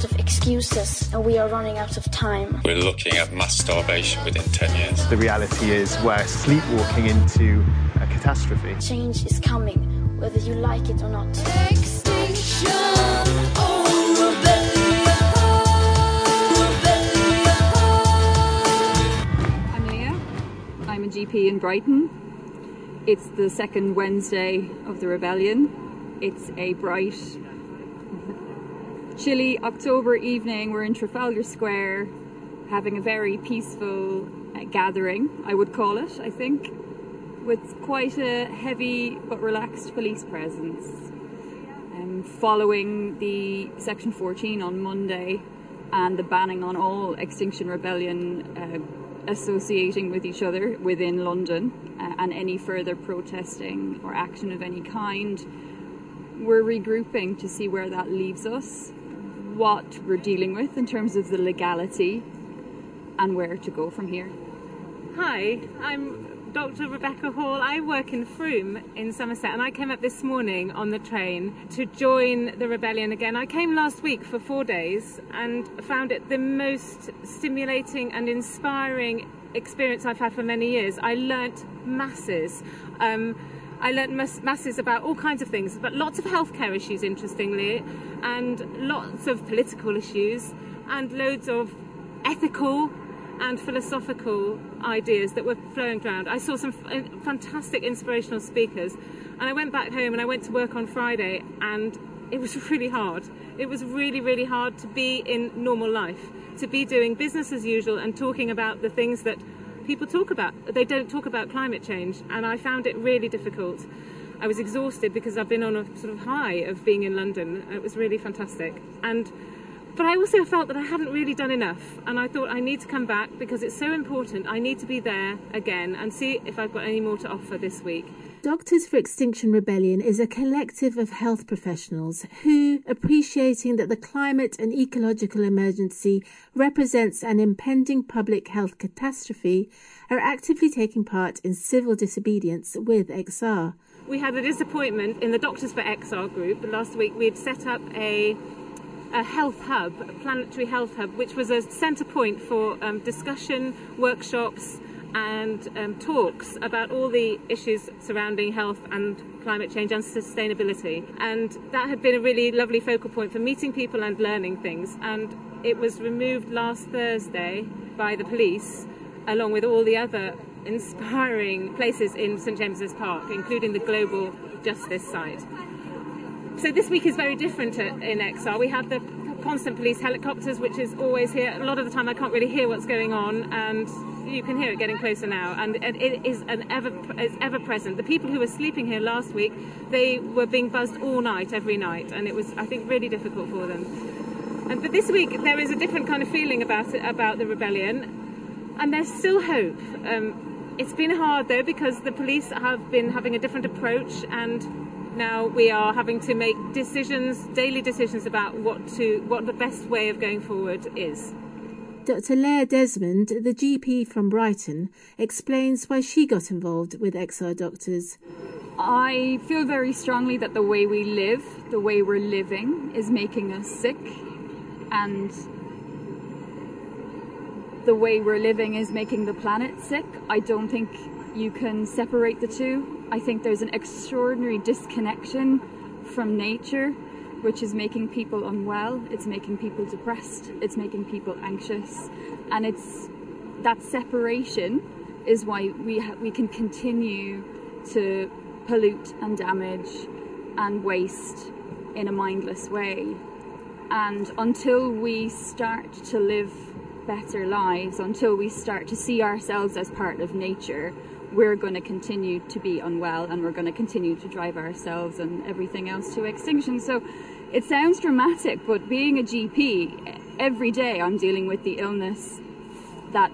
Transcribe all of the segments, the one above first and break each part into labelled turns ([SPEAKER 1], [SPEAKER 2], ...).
[SPEAKER 1] out of excuses and we are running out of time.
[SPEAKER 2] We're looking at mass starvation within 10 years.
[SPEAKER 3] The reality is we're sleepwalking into a catastrophe.
[SPEAKER 1] Change is coming, whether you like it or not.
[SPEAKER 4] Extinction.
[SPEAKER 5] Oh, I'm Leah. Oh, oh. I'm a GP in Brighton. It's the second Wednesday of the rebellion. It's a bright, chilly October evening. We're in Trafalgar Square having a very peaceful uh, gathering, I would call it, I think, with quite a heavy but relaxed police presence. Um, following the Section 14 on Monday and the banning on all Extinction Rebellion uh, associating with each other within London uh, and any further protesting or action of any kind, we're regrouping to see where that leaves us, what we're dealing with in terms of the legality, and where to go from here.
[SPEAKER 6] Hi, I'm Dr. Rebecca Hall. I work in Frome in Somerset and I came up this morning on the train to join the rebellion again. I came last week for four days and found it the most stimulating and inspiring experience I've had for many years. I learnt masses. Um, I learnt mass- masses about all kinds of things, but lots of healthcare issues, interestingly, and lots of political issues, and loads of ethical and philosophical ideas that were flowing around. I saw some f- fantastic inspirational speakers, and I went back home and I went to work on Friday, and it was really hard. It was really, really hard to be in normal life, to be doing business as usual and talking about the things that people talk about. They don't talk about climate change, and I found it really difficult. I was exhausted because I've been on a sort of high of being in London. It was really fantastic. And but I also felt that I hadn't really done enough, and I thought I need to come back because it's so important. I need to be there again and see if I've got any more to offer this week.
[SPEAKER 7] Doctors for Extinction Rebellion is a collective of health professionals who, appreciating that the climate and ecological emergency represents an impending public health catastrophe, are actively taking part in civil disobedience with XR.
[SPEAKER 6] We had a disappointment in the Doctors for XR group last week. we had set up a a health hub, a planetary health hub, which was a centre point for um, discussion, workshops, and um, talks about all the issues surrounding health and climate change and sustainability. And that had been a really lovely focal point for meeting people and learning things. And it was removed last Thursday by the police, along with all the other inspiring places in St James's Park, including the Global Justice site. So this week is very different in XR. We have the constant police helicopters, which is always here. A lot of the time, I can't really hear what's going on, and you can hear it getting closer now. And, it is an ever it's ever present. The people who were sleeping here last week, they were being buzzed all night, every night, and it was, I think, really difficult for them. And but this week, there is a different kind of feeling about it, about the rebellion, and there's still hope. Um, it's been hard though because the police have been having a different approach and now we are having to make decisions, daily decisions about what to what the best way of going forward is.
[SPEAKER 7] Dr. Leah Desmond, the GP from Brighton, explains why she got involved with XR Doctors.
[SPEAKER 5] I feel very strongly that the way we live, the way we're living, is making us sick, and the way we're living is making the planet sick. I don't think you can separate the two. I think there's an extraordinary disconnection from nature, which is making people unwell, it's making people depressed, it's making people anxious, and it's that separation is why we ha- we can continue to pollute and damage and waste in a mindless way. And until we start to live better lives, until we start to see ourselves as part of nature, we're going to continue to be unwell and we're going to continue to drive ourselves and everything else to extinction. So it sounds dramatic, but being a GP, every day I'm dealing with the illness that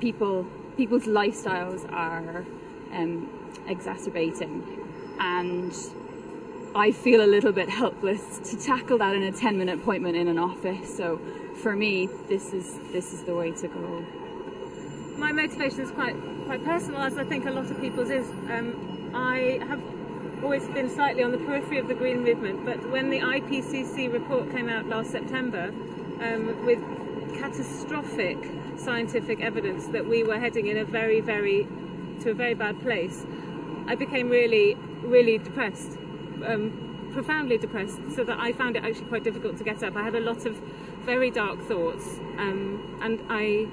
[SPEAKER 5] people people's lifestyles are um, exacerbating, and I feel a little bit helpless to tackle that in a 10 minute appointment in an office. So for me, this is this is the way to go.
[SPEAKER 6] My motivation is quite quite personal, as I think a lot of people's is. Um, I have always been slightly on the periphery of the green movement, but when the IPCC report came out last September um, with catastrophic scientific evidence that we were heading in a very, very to a very bad place, I became really, really depressed, um, profoundly depressed, so that I found it actually quite difficult to get up. I had a lot of very dark thoughts, um, and I,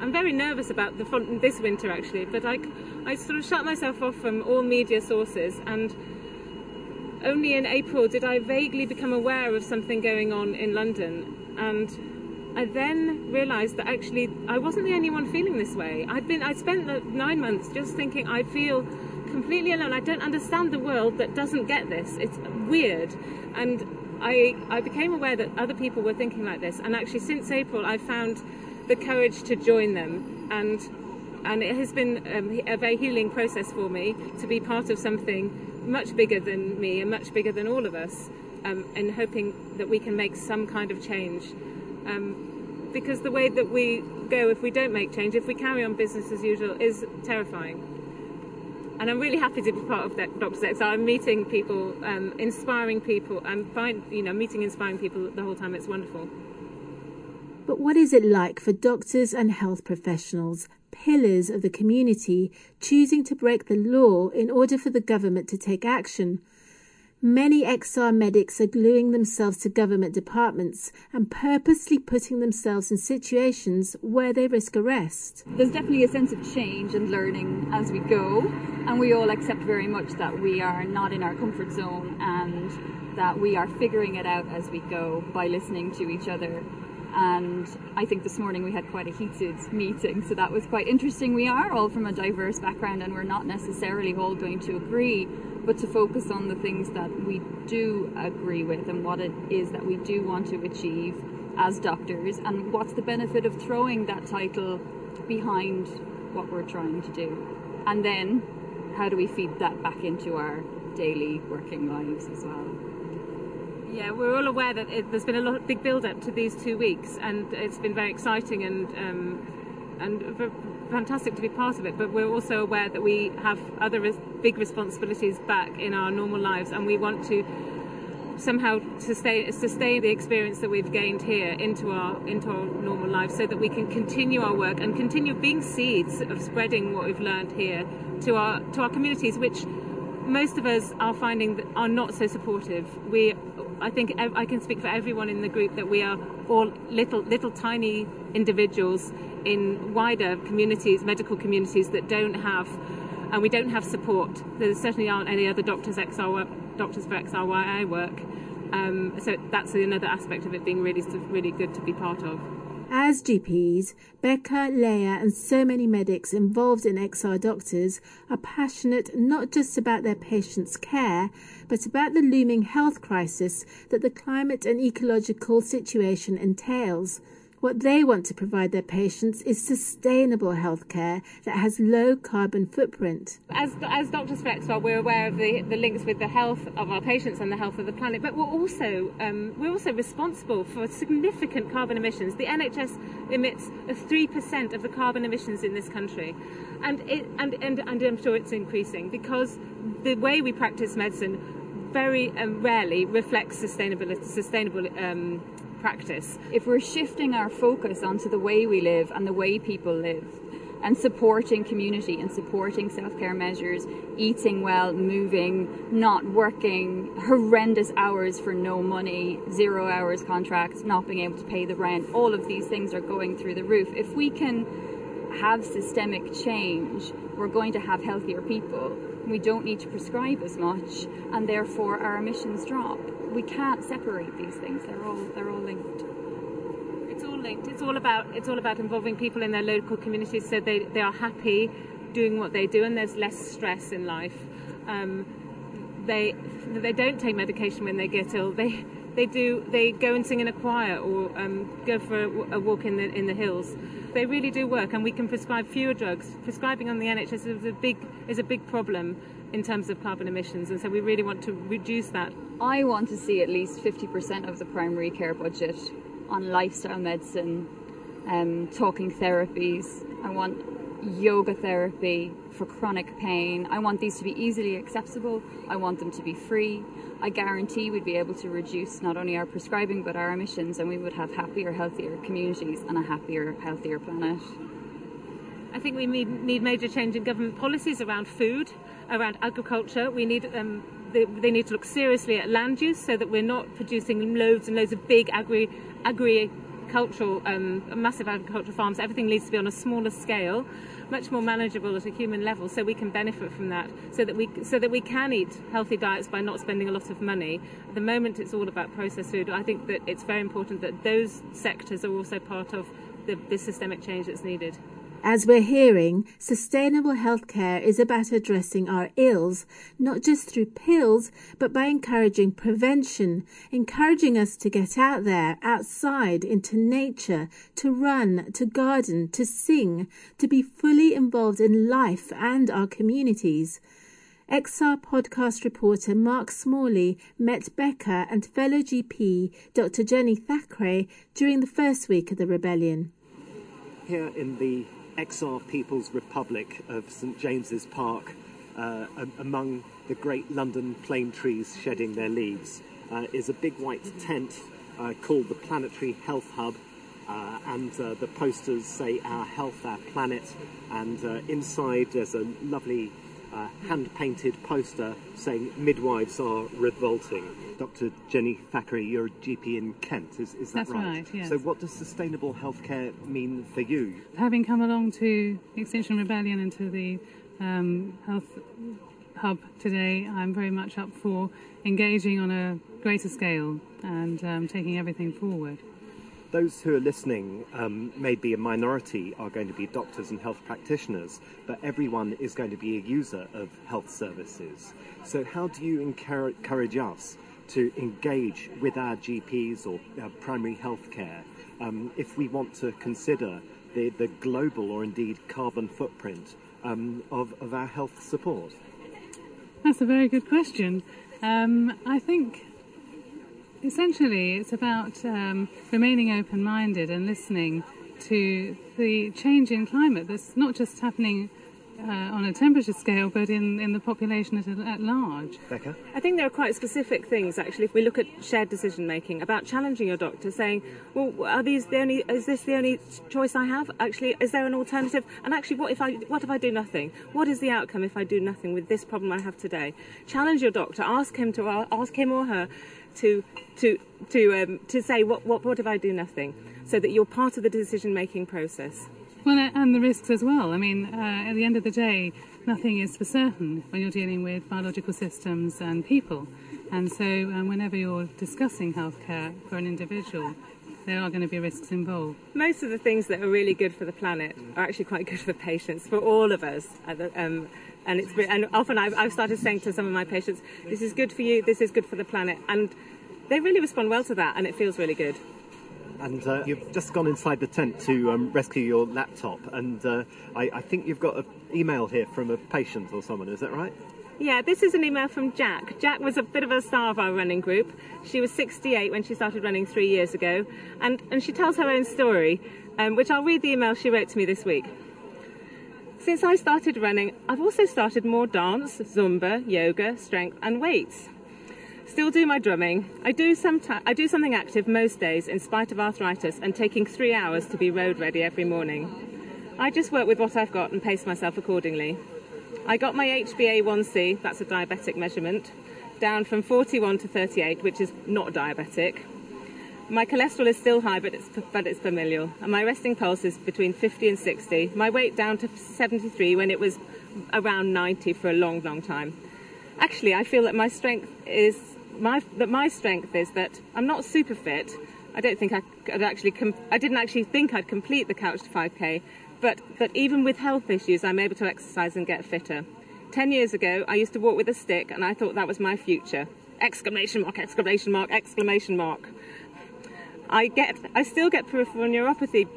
[SPEAKER 6] I'm very nervous about the front this winter actually. But I, I sort of shut myself off from all media sources, and only in April did I vaguely become aware of something going on in London, and I then realised that actually I wasn't the only one feeling this way. I'd been I'd spent the nine months just thinking I feel completely alone. I don't understand the world that doesn't get this. It's weird, and I I became aware that other people were thinking like this. And actually, since April, I found the courage to join them, and and it has been um, a very healing process for me to be part of something much bigger than me and much bigger than all of us, um, hoping that we can make some kind of change. Um, because the way that we go, if we don't make change, if we carry on business as usual, is terrifying. And I'm really happy to be part of that Doctor X. I'm meeting people, um, inspiring people, and find you know meeting inspiring people the whole time. It's wonderful.
[SPEAKER 7] But what is it like for doctors and health professionals, pillars of the community, choosing to break the law in order for the government to take action? Many XR medics are gluing themselves to government departments and purposely putting themselves in situations where they risk arrest.
[SPEAKER 5] There's definitely a sense of change and learning as we go, and we all accept very much that we are not in our comfort zone and that we are figuring it out as we go by listening to each other. And I think this morning we had quite a heated meeting, so that was quite interesting. We are all from a diverse background and we're not necessarily all going to agree but to focus on the things that we do agree with and what it is that we do want to achieve as doctors and what's the benefit of throwing that title behind what we're trying to do. And then how do we feed that back into our daily working lives as well?
[SPEAKER 6] Yeah, we're all aware that it, there's been a lot, big build up to these two weeks, and it's been very exciting and um, and fantastic to be part of it, but we're also aware that we have other res- big responsibilities back in our normal lives, and we want to somehow sustain sustain the experience that we've gained here into our into our normal lives, so that we can continue our work and continue being seeds of spreading what we've learned here to our to our communities, which most of us are finding that are not so supportive. We, I think, I can speak for everyone in the group that we are all little little tiny individuals in wider communities, medical communities that don't have, and we don't have support. There certainly aren't any other doctors XR doctors for XRYI work. Um, so that's another aspect of it being really, really good to be part of.
[SPEAKER 7] As GPs, Becca, Leah, and so many medics involved in XR doctors are passionate not just about their patients' care, but about the looming health crisis that the climate and ecological situation entails. What they want to provide their patients is sustainable healthcare that has low carbon footprint.
[SPEAKER 6] As, as for XR, we're aware of the, the links with the health of our patients and the health of the planet, but we're also um, we're also responsible for significant carbon emissions. The NHS emits three percent of the carbon emissions in this country, and it, and, and and I'm sure it's increasing because the way we practice medicine very um, rarely reflects sustainability, sustainable. Um, practice.
[SPEAKER 5] If we're shifting our focus onto the way we live and the way people live, and supporting community and supporting self care measures, eating well, moving, not working horrendous hours for no money, zero hours contracts, not being able to pay the rent, all of these things are going through the roof. If we can have systemic change, we're going to have healthier people. We don't need to prescribe as much, and therefore our emissions drop we can't separate these things. They're all they're all linked.
[SPEAKER 6] It's all linked. It's all about it's all about involving people in their local communities so they, they are happy doing what they do and there's less stress in life. Um, they they don't take medication when they get ill. They they do they go and sing in a choir or um, go for a, a, walk in the in the hills. They really do work, and we can prescribe fewer drugs. Prescribing on the NHS is a big is a big problem in terms of carbon emissions, and so we really want to reduce that.
[SPEAKER 5] I want to see at least 50% of the primary care budget on lifestyle medicine, um, talking therapies. I want yoga therapy for chronic pain. I want these to be easily accessible. I want them to be free. I guarantee we'd be able to reduce not only our prescribing but our emissions, and we would have happier, healthier communities and a happier, healthier planet.
[SPEAKER 6] I think we need, need major change in government policies around food, around agriculture. We need um, they, they, need to look seriously at land use so that we're not producing loads and loads of big agri agricultural, um, massive agricultural farms. Everything needs to be on a smaller scale, much more manageable at a human level, so we can benefit from that. So that we so that we can eat healthy diets by not spending a lot of money. At the moment, it's all about processed food. I think that it's very important that those sectors are also part of the, the systemic change that's needed.
[SPEAKER 7] As we're hearing, sustainable healthcare is about addressing our ills, not just through pills, but by encouraging prevention, encouraging us to get out there, outside, into nature, to run, to garden, to sing, to be fully involved in life and our communities. XR podcast reporter Mark Smalley met Becca and fellow GP Dr. Jenny Thackeray during the first week of the rebellion.
[SPEAKER 8] Here in the XR People's Republic of St James's Park, uh, among the great London plane trees shedding their leaves, uh, is a big white tent uh, called the Planetary Health Hub. Uh, and uh, the posters say Our Health, Our Planet, and uh, inside there's a lovely hand painted poster saying midwives are revolting. Dr. Jenny Thackeray, you're a GP in Kent, is, is that
[SPEAKER 9] That's right? right yes.
[SPEAKER 8] So, what does sustainable healthcare mean for you?
[SPEAKER 9] Having come along to Extinction Rebellion and to the um, Health Hub today, I'm very much up for engaging on a greater scale and um, taking everything forward
[SPEAKER 8] those who are listening, um, maybe a minority, are going to be doctors and health practitioners, but everyone is going to be a user of health services. So, how do you encourage us to engage with our GPs or our primary health care um, if we want to consider the, the global or indeed carbon footprint um, of, of our health support?
[SPEAKER 9] That's a very good question. Um, I think essentially it's about um, remaining open minded and listening to the change in climate that's not just happening uh, on a temperature scale, but in, in the population at, at large.
[SPEAKER 8] Becca?
[SPEAKER 6] I think there are quite specific things, actually, if we look at shared decision making, about challenging your doctor, saying, well, are these the only, is this the only choice I have? Actually, is there an alternative? And actually, what if I, what if I do nothing? What is the outcome if I do nothing with this problem I have today? Challenge your doctor, ask him to, ask him or her to, to, to, um, to say, what, what, what if I do nothing? So that you're part of the decision making process.
[SPEAKER 9] Well, and the risks as well. I mean, uh, at the end of the day, nothing is for certain when you're dealing with biological systems and people. And so, um, whenever you're discussing healthcare for an individual, there are going to be risks involved.
[SPEAKER 6] Most of the things that are really good for the planet are actually quite good for patients, for all of us. Um, and it's and often I've, I've started saying to some of my patients, "This is good for you. This is good for the planet," and they really respond well to that, and it feels really good
[SPEAKER 8] and uh, you've just gone inside the tent to um, rescue your laptop, and uh, I, I, think you've got an email here from a patient or someone. Is that right?
[SPEAKER 6] Yeah, this is an email from Jack. Jack was a bit of a star of our running group. She was 68 when she started running three years ago, and, and she tells her own story, um, which I'll read the email she wrote to me this week. Since I started running, I've also started more dance, Zumba, yoga, strength, and weights still do my drumming. I do, some I do something active most days in spite of arthritis and taking three hours to be road ready every morning. I just work with what I've got and pace myself accordingly. I got my HbA1c, that's a diabetic measurement, down from 41 to 38, which is not diabetic. My cholesterol is still high, but it's, but it's familial. And my resting pulse is between 50 and 60. My weight down to 73 when it was around 90 for a long, long time. Actually, I feel that my strength is my that my strength is that I'm not super fit. I don't think I could actually. Com- I didn't actually think I'd complete the Couch to 5k, but that even with health issues, I'm able to exercise and get fitter. Ten years ago, I used to walk with a stick, and I thought that was my future. Exclamation mark! Exclamation mark! Exclamation mark! I get. I still get peripheral neuropathy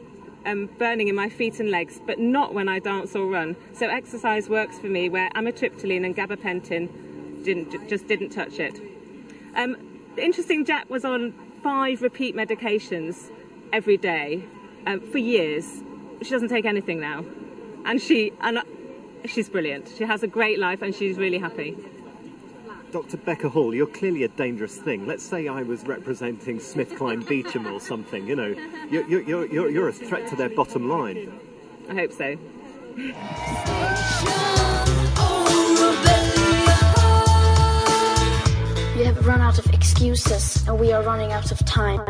[SPEAKER 6] um, burning in my feet and legs, but not when I dance or run. So exercise works for me, where amitriptyline and gabapentin didn't just didn't touch it. Um, interesting, Jack was on five repeat medications every day um, for years. She doesn't take anything now. and she and she's brilliant. She has a great life, and she's really happy.
[SPEAKER 8] Dr. Becca Hall, you're clearly a dangerous thing. Let's say I was representing SmithKline Beecham or something. You know, you're, you're, you're, you're a threat to their bottom line.
[SPEAKER 6] I hope so.
[SPEAKER 1] You have run out of excuses, and we are running out of time.